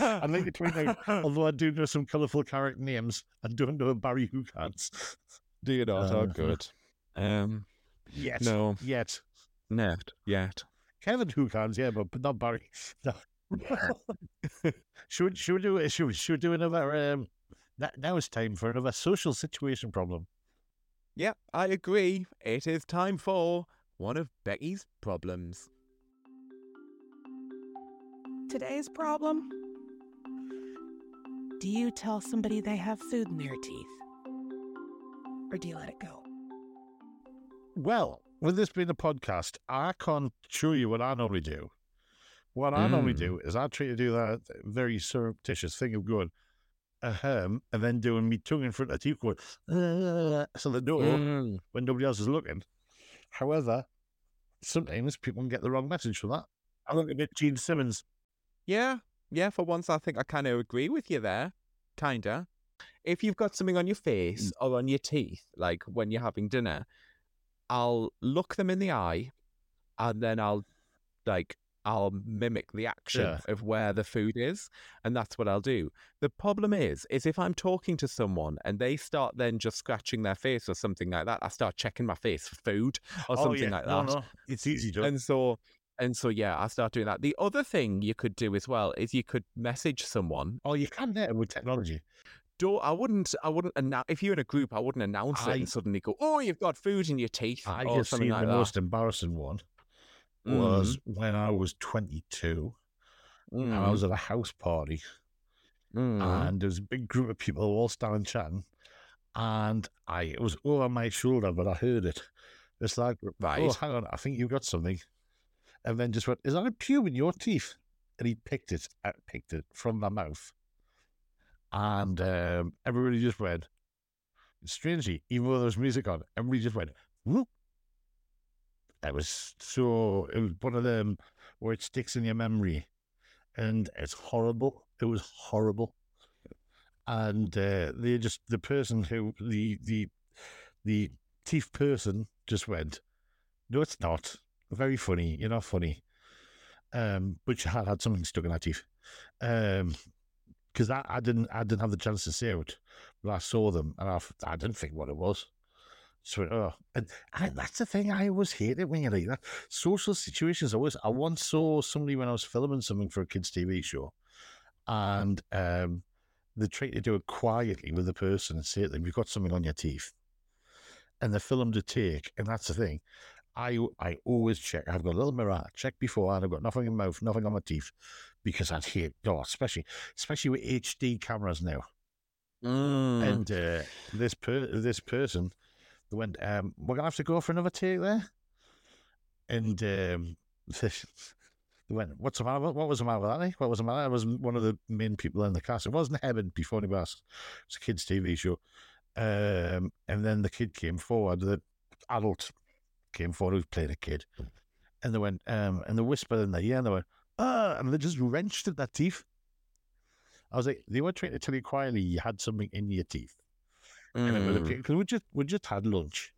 I'd like to out, although I do know some colourful character names, I don't know Barry Hookans. Do you not? Oh, Uh, good. Um, Yet. no, Yet. not yet. Kevin Hookans, yeah, but, but not Barry. No. should, we, should we do it? Should should we do another? Um, that, now it's time for another social situation problem. Yep, I agree. It is time for one of Becky's problems. Today's problem? Do you tell somebody they have food in their teeth? Or do you let it go? Well, with this being a podcast, I can't show you what I normally do. What I normally Mm. do is I try to do that very surreptitious thing of going ahem and then doing me tongue in front of teeth going "Uh," so the door Mm. when nobody else is looking. However, sometimes people can get the wrong message from that. I look a bit Gene Simmons. Yeah, yeah, for once I think I kind of agree with you there. Kinda. If you've got something on your face mm. or on your teeth, like when you're having dinner, I'll look them in the eye and then I'll like I'll mimic the action Yeah. of where the food is, and that's what I'll do. The problem is, is if I'm talking to someone and they start then just scratching their face or something like that, I start checking my face for food or oh, something like that. Oh, No, no, it's easy to. And so, and so, yeah, I start doing that. The other thing you could do as well is you could message someone. oh, you can now with technology. Do I wouldn't, I wouldn't announce if you're in a group. I wouldn't announce it and suddenly go, "Oh, you've got food in your teeth," I or just seen like the that. most embarrassing one was when I was 22 and I Mm, was at a house party mm, and there was a big group of people all standing chatting and I it was over my shoulder but I heard it. This lad, oh, hang on, I think you've got something. And then just went, is that a pube in your teeth? And he picked it, uh, picked it from my mouth. And um, everybody just went, strangely, even though there was music on, everybody just went, whoop. It was so, it was one of them where it sticks in your memory. And it's horrible. It was horrible. And uh, they just, the person who, the, the, the teeth person just went, no, it's not. Very funny. You're not funny. Um, but you had had something stuck in that teeth. Um, because I, I didn't I didn't have the chance to see it, but I saw them and I, I didn't think what it was. So oh, and I, that's the thing I always hate it when you're like that. Social situations always. I once saw somebody when I was filming something for a kids' TV show, and um, they tried to do it quietly with the person and say to them, "You've got something on your teeth," and they filmed a take, and that's the thing. I I always check. I've got a little mirror. I check beforehand. I've got nothing in my mouth, nothing on my teeth, because I'd hate. Oh, especially especially with HD cameras now. mm. And uh, this per- this person went, um, "We're gonna have to go for another take there." And um, they went, "What's the matter? What was the matter with that? Eh? What was the matter?" I was one of the main people in the cast. It wasn't Eben before he asked. It's a kids' TV show. Um, and then the kid came forward. The adult came forward who played a kid, and they went, um, and they whispered in their ear, and they went, "Ah!" and they just wrenched at their teeth. I was like, they were trying to tell you quietly you had something in your teeth. And it was Mm. because we just we just had lunch,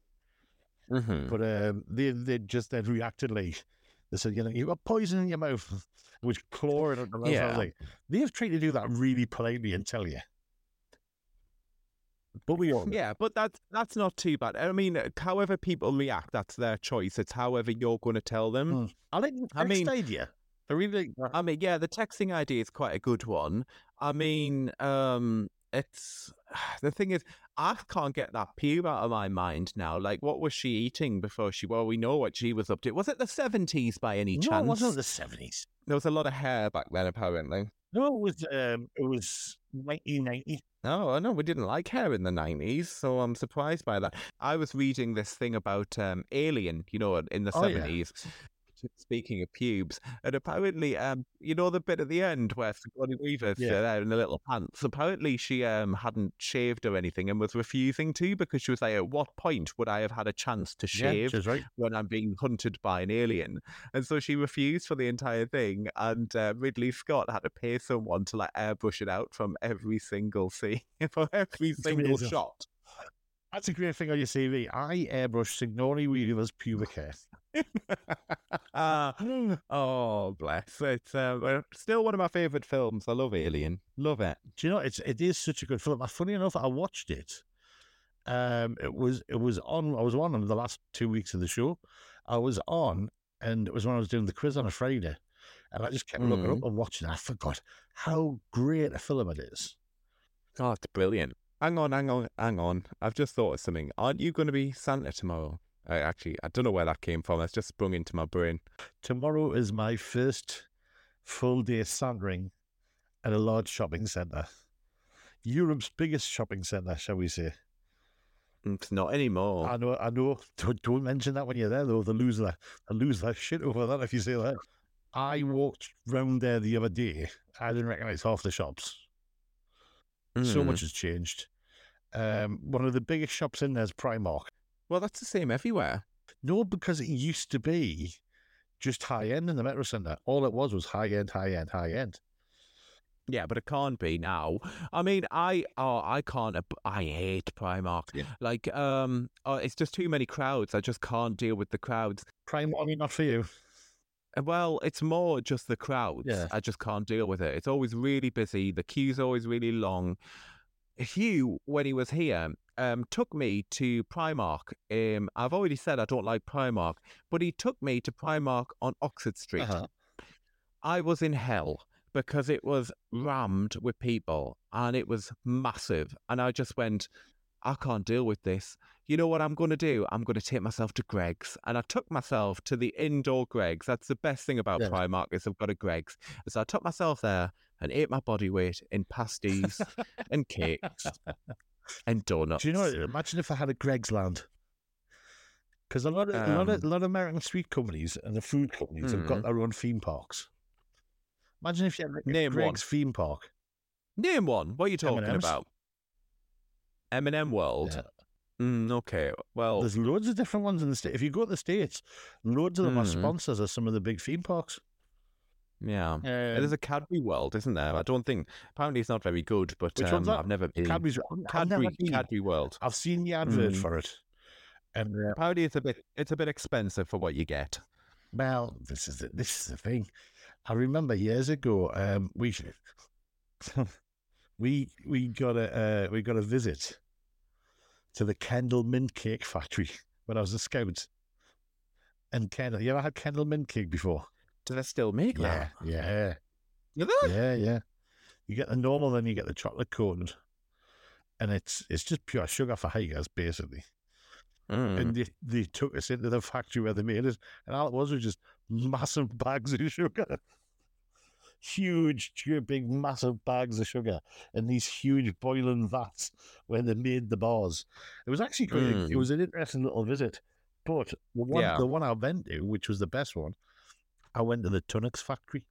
Mhm. but um, they they just then reacted like they said, you know, you got poison in your mouth, which clawing at the mouth. I Yeah. was like, they've tried to do that really politely and tell you, but we all Yeah, but that's that's not too bad. I mean, uh, however people react, that's their choice. It's however you're going to tell them. Mm. I like the I text mean- idea. I really. I mean, yeah, the texting idea is quite a good one. I mean, um, it's the thing is, I can't get that pube out of my mind now. Like, what was she eating before she? Well, we know what she was up to. Was it the seventies by any No, chance? it wasn't the seventies. There was a lot of hair back then, apparently. No, it was um, it was nineteen ninety. No, no, we didn't like hair in the nineties, so I'm surprised by that. I was reading this thing about um, Alien, you know, in the Oh, yeah. Speaking of pubes, and apparently, um, you know the bit at the end where Sigourney Weaver's Yeah. there in the little pants. Apparently, she um hadn't shaved or anything and was refusing to because she was like, "At what point would I have had a chance to shave she's right. when I'm being hunted by an alien?" And so she refused for the entire thing, and uh, Ridley Scott had to pay someone to like airbrush it out from every single scene for every single amazing. shot. That's a great thing on your CV. I airbrush Sigourney Weaver's pubic hair. Ah, oh, bless. It's uh, still one of my favourite films. I love Alien. Love it. Do you know it's it is such a good film. Uh, Funny enough, I watched it. Um, it was it was on. I was on in the last two weeks of the show. I was on, and it was when I was doing the quiz on a Friday, and I just kept looking up and watching. I forgot how great a film it is. Oh, it's brilliant. Hang on, hang on, hang on. I've just thought of something. Aren't you going to be Santa tomorrow? I actually, I don't know where that came from. That's just sprung into my brain. Tomorrow is my first full day sandering at a large shopping centre. Europe's biggest shopping centre, shall we say? It's not anymore. I know, I know. Don't, don't mention that when you're there, though. They lose their, they lose their shit over that if you say that. I walked round there the other day. I didn't recognise half the shops. So Mm. much has changed. Um, one of the biggest shops in there is Primark. Well, that's the same everywhere. No, because it used to be just high end in the Metro Centre. All it was was high end, high end, high end. Yeah, but it can't be now. I mean, I oh, I can't. I hate Primark. Yeah. Like, um, oh, it's just too many crowds. I just can't deal with the crowds. Primark, I mean, not for you. Uh, Well, it's more just the crowds. Yeah. I just can't deal with it. It's always really busy. The queue's always really long. Hugh, when he was here, um, took me to Primark. Um, I've already said I don't like Primark, but he took me to Primark on Oxford Street. Uh-huh. I was in hell because it was rammed with people and it was massive. And I just went, I can't deal with this. You know what I'm going to do? I'm going to take myself to Greggs. And I took myself to the indoor Greggs. That's the best thing about Yeah. Primark is I've got a Greggs. So I took myself there and ate my body weight in pasties and cakes and donuts. Do you know? what? Imagine if I had a Greggs Land. Because a lot of a lot of a lot of American street companies and the food companies have got Mhm. their own theme parks. Imagine if you had like, a Name one. Greggs theme park. Name one. What are you talking M&Ms. about? M&M World. Yeah. Mm, okay. Well, There's loads of different ones in the state. If you go to the states, loads of them are Mhm. sponsors of some of the big theme parks. yeah. Um, There's a Cadbury World, isn't there? I don't think. Apparently, it's not very good, but Which one's um, that? I've never been. Cadbury's. Cadbury, never been. Cadbury World. I've seen the advert Mm. for it, and uh, Apparently, it's a bit. It's a bit expensive for what you get. well, this is the, this is the thing. I remember years ago, um, we we we got a uh, we got a visit to the Kendal Mint Cake Factory when I was a scout. And Kendal, you ever had Kendal Mint Cake before? Do they still make Yeah, that? yeah, they? yeah, yeah. You get the normal, then you get the chocolate coated, and it's it's just pure sugar for hikers, basically. Mm. And they, they took us into the factory where they made it, and all it was was just massive bags of sugar. Huge, hu- big, massive bags of sugar in these huge boiling vats where they made the bars. It was actually quite, a- it Mm. was an interesting little visit. But the one, Yeah. the one I went to, which was the best one, I went to the Tunnocks factory.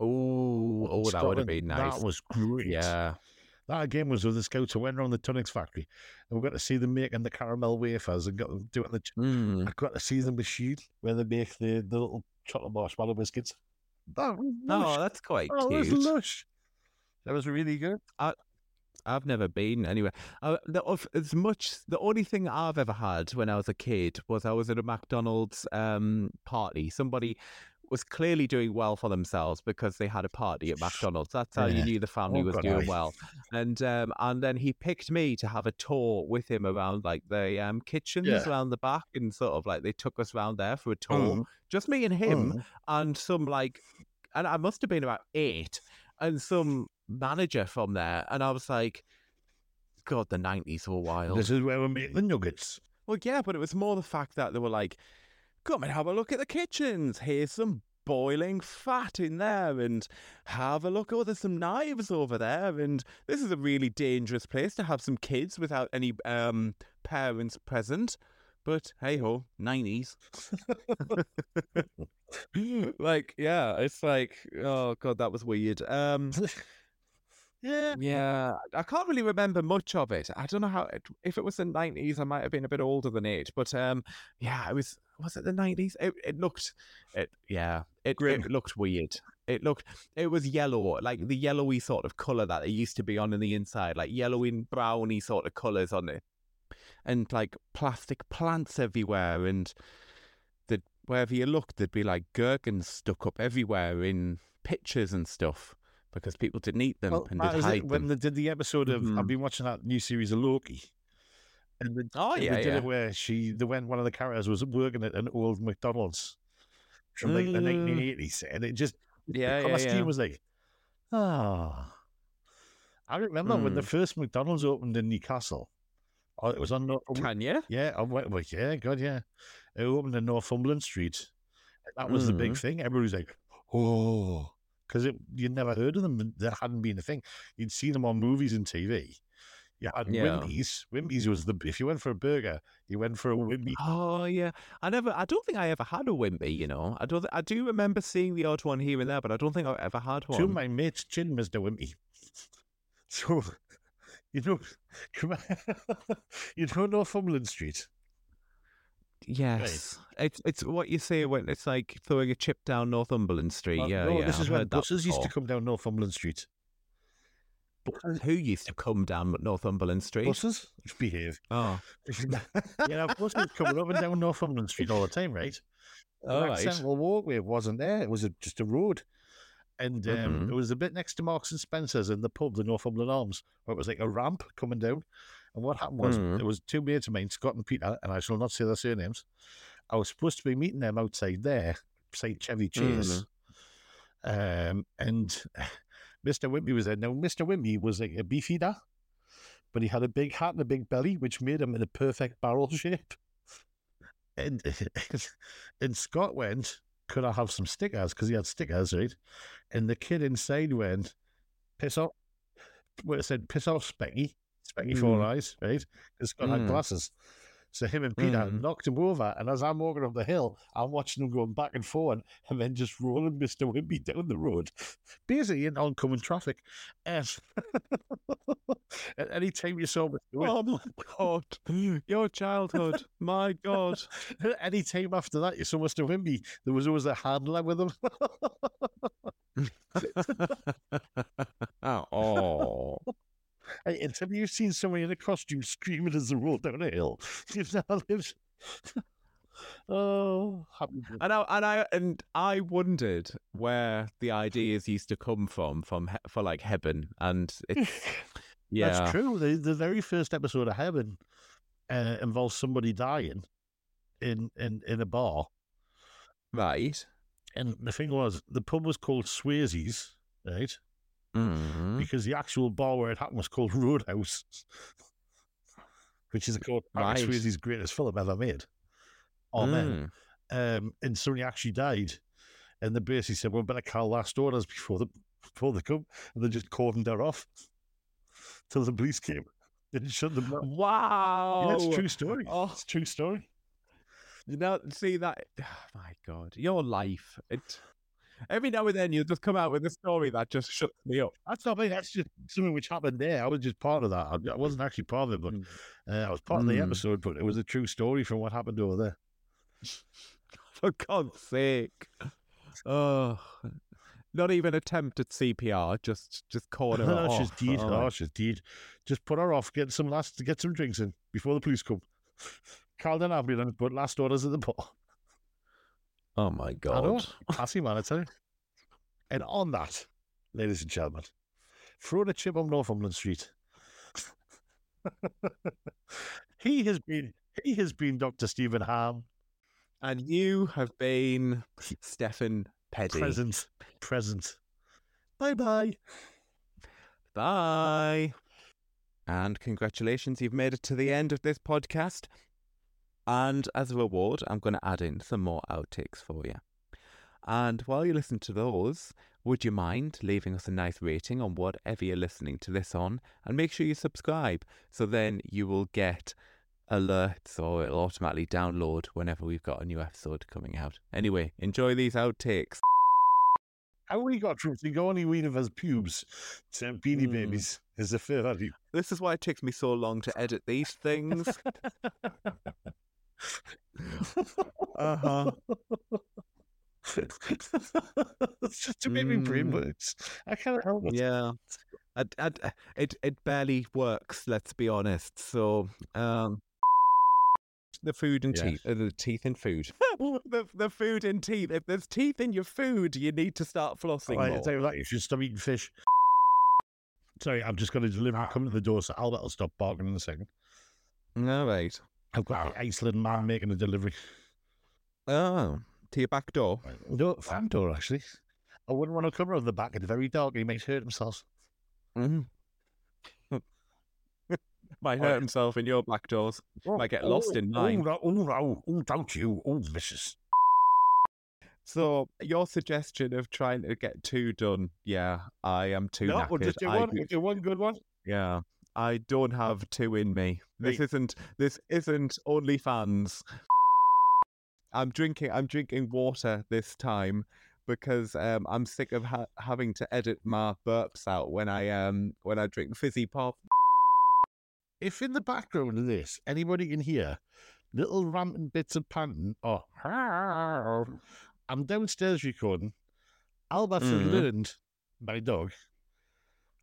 Oh, oh, that would have been nice. That was great. Yeah. That again was with the scouts who went around the Tunnocks factory, and we got to see them making the caramel wafers and got them doing the Mm. I got to see the machine where they make the, the little chocolate marshmallow biscuits. That was lush. Oh, that's quite Oh, it was cute. lush. That was really good. I've never been anywhere. Uh, the, as much, the only thing I've ever had when I was a kid was I was at a McDonald's um, party. Somebody was clearly doing well for themselves because they had a party at McDonald's. That's how Yeah. you knew the family Oh, was God, doing aye. well. And um, and then he picked me to have a tour with him around like the um, kitchens Yeah. around the back, and sort of like they took us around there for a tour, Mm. just me and him Mm. and some like, and I must have been about eight, and some manager from there, and I was like, God, the nineties were wild. This is where we make the nuggets. Well, yeah, but it was more the fact that they were like, come and have a look at the kitchens. Here's some boiling fat in there, and have a look. Oh, there's some knives over there, and this is a really dangerous place to have some kids without any um, parents present. But hey ho, nineties. like, yeah, it's like, oh god, that was weird. Um, yeah. yeah, I can't really remember much of it. I don't know how it, if it was the nineties. I might have been a bit older than eight, but um, yeah, it was. Was it the nineties? It it looked, it yeah, it, Grim. it looked weird. It looked, it was yellow, like the yellowy sort of color that it used to be on in the inside, like yellowy and browny sort of colors on it, and like plastic plants everywhere, and the wherever you looked, there'd be like gherkins stuck up everywhere in pictures and stuff because people didn't eat them Well, and did is it. hide when them. they did the episode of, Mhm. I've been watching that new series of Loki. And they, Oh yeah, they did yeah. it where she, the when one of the characters was working at an old McDonald's from like the Mm. 1980s, and it just Yeah, the yeah, costume yeah. was like, ah. I remember when the Mm. first McDonald's opened in Newcastle. Oh, it was on North. Can you? Yeah, I went. Well, yeah, God, yeah. It opened in Northumberland Street. That was the big Mm. thing. Everybody was like, oh, because you'd never heard of them. There hadn't been a thing. You'd seen them on movies and TV. You had Yeah. Wimpy's. Wimpy's was the. If you went for a burger, you went for a Wimpy. Oh yeah, I never. I don't think I ever had a Wimpy. You know, I don't. I do remember seeing the odd one here and there, but I don't think I ever had one. Of my mates chin Mr. Wimpy. So, you know, come on, you know Northumberland Street. yes, it's it's what you say when it's like throwing a chip down Northumberland Street. Well, yeah, no, yeah. this I've is when heard buses used to come down Northumberland Street. Who used to come down Northumberland Street? Buses behave. Oh, yeah, buses coming up and down Northumberland Street all the time, right? all that right. central walkway wasn't there. It was a, just a road. And um, Mhm. it was a bit next to Marks and Spencer's in the pub, the Northumberland Arms, where it was like a ramp coming down. And what happened was Mhm. there was two mates of mine, Scott and Peter, and I shall not say their surnames. I was supposed to be meeting them outside there, beside Chevy Chase. Um, and Mr. Wimpy was there. Now, Mr. Wimpy was like a beef eater, but he had a big hat and a big belly, which made him in a perfect barrel shape. And, and Scott went, Could I have some stickers? Because he had stickers, right? And the kid inside went, Piss off. Well, it said, Piss off, Specky. Specky Four Mm. Eyes, right? Because Scott had Mm. glasses. So him and Peter Mm. knocked him over, and as I'm walking up the hill, I'm watching him going back and forward, and then just rolling Mister Wimpy down the road, basically in oncoming traffic. And at any time you saw Mister Wimpy, Oh my god, your childhood, my god. any time after that you saw Mister Wimpy, there was always a handler with him. oh, And have you seen somebody in a costume screaming as they roll down a hill? You've never lived. oh, and I and I and I wondered where the ideas used to come from, from for like Hebburn, and it's yeah, That's true. The the very first episode of Hebburn uh, involves somebody dying in, in in a bar, right. and the thing was the pub was called Swayze's, right? Mm. Because the actual bar where it happened was called Roadhouse, which is called Right. Swayze's greatest film ever made. Oh man! Mm. Um, and somebody actually died, and the basically said, "Well, better call last orders before the before they come," and they just cordoned her off till the police came. Didn't shut them down. Wow, Yeah, a true story. Oh. It's a true story. You know, see that? my God, your life. It every now and then you just come out with a story that just shuts me up. That's not me. That's just something which happened there. I was just part of that. I, wasn't actually part of it, but Mm. uh, I was part of the Mm. episode. But it was a true story from what happened over there. For God's sake. Oh, Not even attempt at CPR. Just just corner her off. she's dead. Oh, Oh, she's dead. Just put her off. Get some last. Get some drinks in before the police come. Call an ambulance. Put last orders at the bar. Oh my I god. know. Classy man, I tell you. And on that, ladies and gentlemen, throw the chip on Northumberland Street. he has been he has been Dr. Stephen Ham. And you have been Steffen Peddie. Present. Present. Bye bye. Bye. And congratulations, you've made it to the end of this podcast. And as a reward, I'm going to add in some more outtakes for you. And while you listen to those, would you mind leaving us a nice rating on whatever you're listening to this on? And make sure you subscribe so then you will get alerts or it'll automatically download whenever we've got a new episode coming out. Anyway, enjoy these outtakes. How we got from the only weed of his pubes to Beanie Mm. Babies is a fair value. This is why it takes me so long to edit these things. Uh huh. it's just to make me brain Mm. I can't help it. Yeah, I, I, it it barely works. Let's be honest. So, um, the food and Yeah. teeth, uh, the teeth and food, the the food and teeth. If there's teeth in your food, you need to start flossing Right, I more. tell you what, you should stop eating fish. Sorry, I'm just going to deliver. Coming to the door, so Albert will stop barking in a second. All right. I've got an Iceland man making a delivery. Oh, to your back door. No, front door actually. I wouldn't want to come around the back. It's very dark. and He might hurt himself. Mm. Might Oh, hurt himself in your back doors. Might get lost in mine. Oh, no, oh, oh, don't you? Oh, vicious. So your suggestion of trying to get two done, yeah, I am too No, knackered. we'll just do one. do- We'll do one good one. Yeah, I don't have two in me. This isn't. This isn't OnlyFans. I'm drinking. I'm drinking water this time because um, I'm sick of ha- having to edit my burps out when I um when I drink fizzy pop. If in the background of this anybody can hear little rampant bits of panting or I'm downstairs recording. Albert has Mhm. learned, my dog,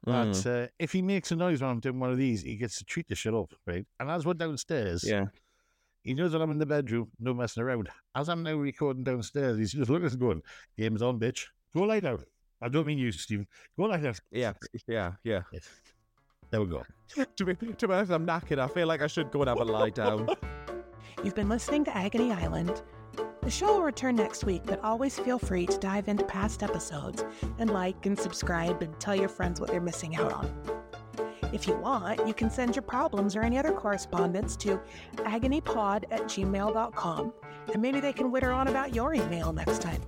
that Mm, uh, if he makes a noise when I'm doing one of these, he gets to treat the shit up, right? And as we're downstairs, yeah. he knows that I'm in the bedroom, no messing around. As I'm now recording downstairs, he's just looking at us going, Game's on, bitch. Go lie down. I don't mean you, Stephen. Go lie down. Yeah, yeah, yeah. There we go. To be, to be honest, I'm knackered. I feel like I should go and have a lie down. You've been listening to Agony Island. The show will return next week, but always feel free to dive into past episodes and like and subscribe and tell your friends what they're missing out on. If you want, you can send your problems or any other correspondence to agonypod at gmail.com, and maybe they can witter on about your email next time.